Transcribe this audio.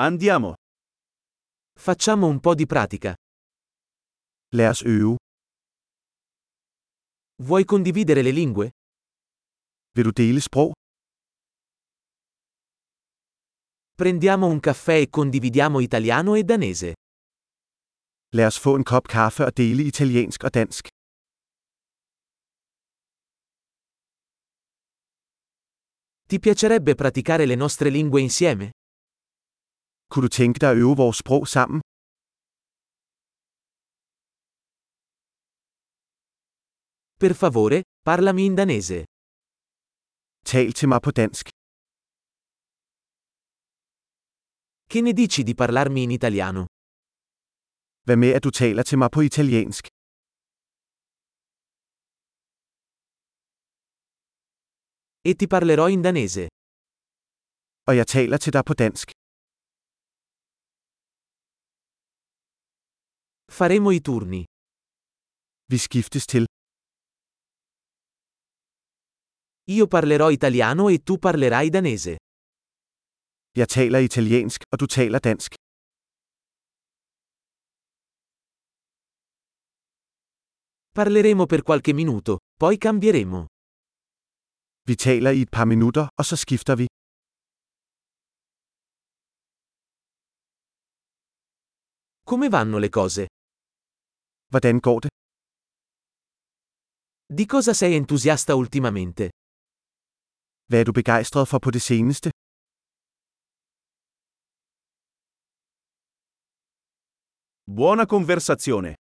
Andiamo. Facciamo un po' di pratica. Lad os øve. Vuoi condividere le lingue? Vil du dele sprog? Prendiamo un caffè e condividiamo italiano e danese. Lad os få en kop kaffe og dele italiensk og dansk. Ti piacerebbe praticare le nostre lingue insieme? Kunne du tænke dig at øve vores sprog sammen? Per favore, parlami in danese. Tal til mig på dansk. Che ne dici di parlarmi in italiano? Hvad med at du taler til mig på italiensk? E ti parlerò in danese. Og jeg taler til dig på dansk. Faremo i turni. Vi skiftes til. Io parlerò italiano e tu parlerai danese. Jeg taler italiensk, og du taler dansk. Parleremo per qualche minuto, poi cambieremo. Vi taler i et par minutter, og så skifter vi. Come vanno le cose? Hvordan går det? Di cosa sei entusiasta ultimamente? Hvad er du begejstret for på det seneste? Buona conversazione.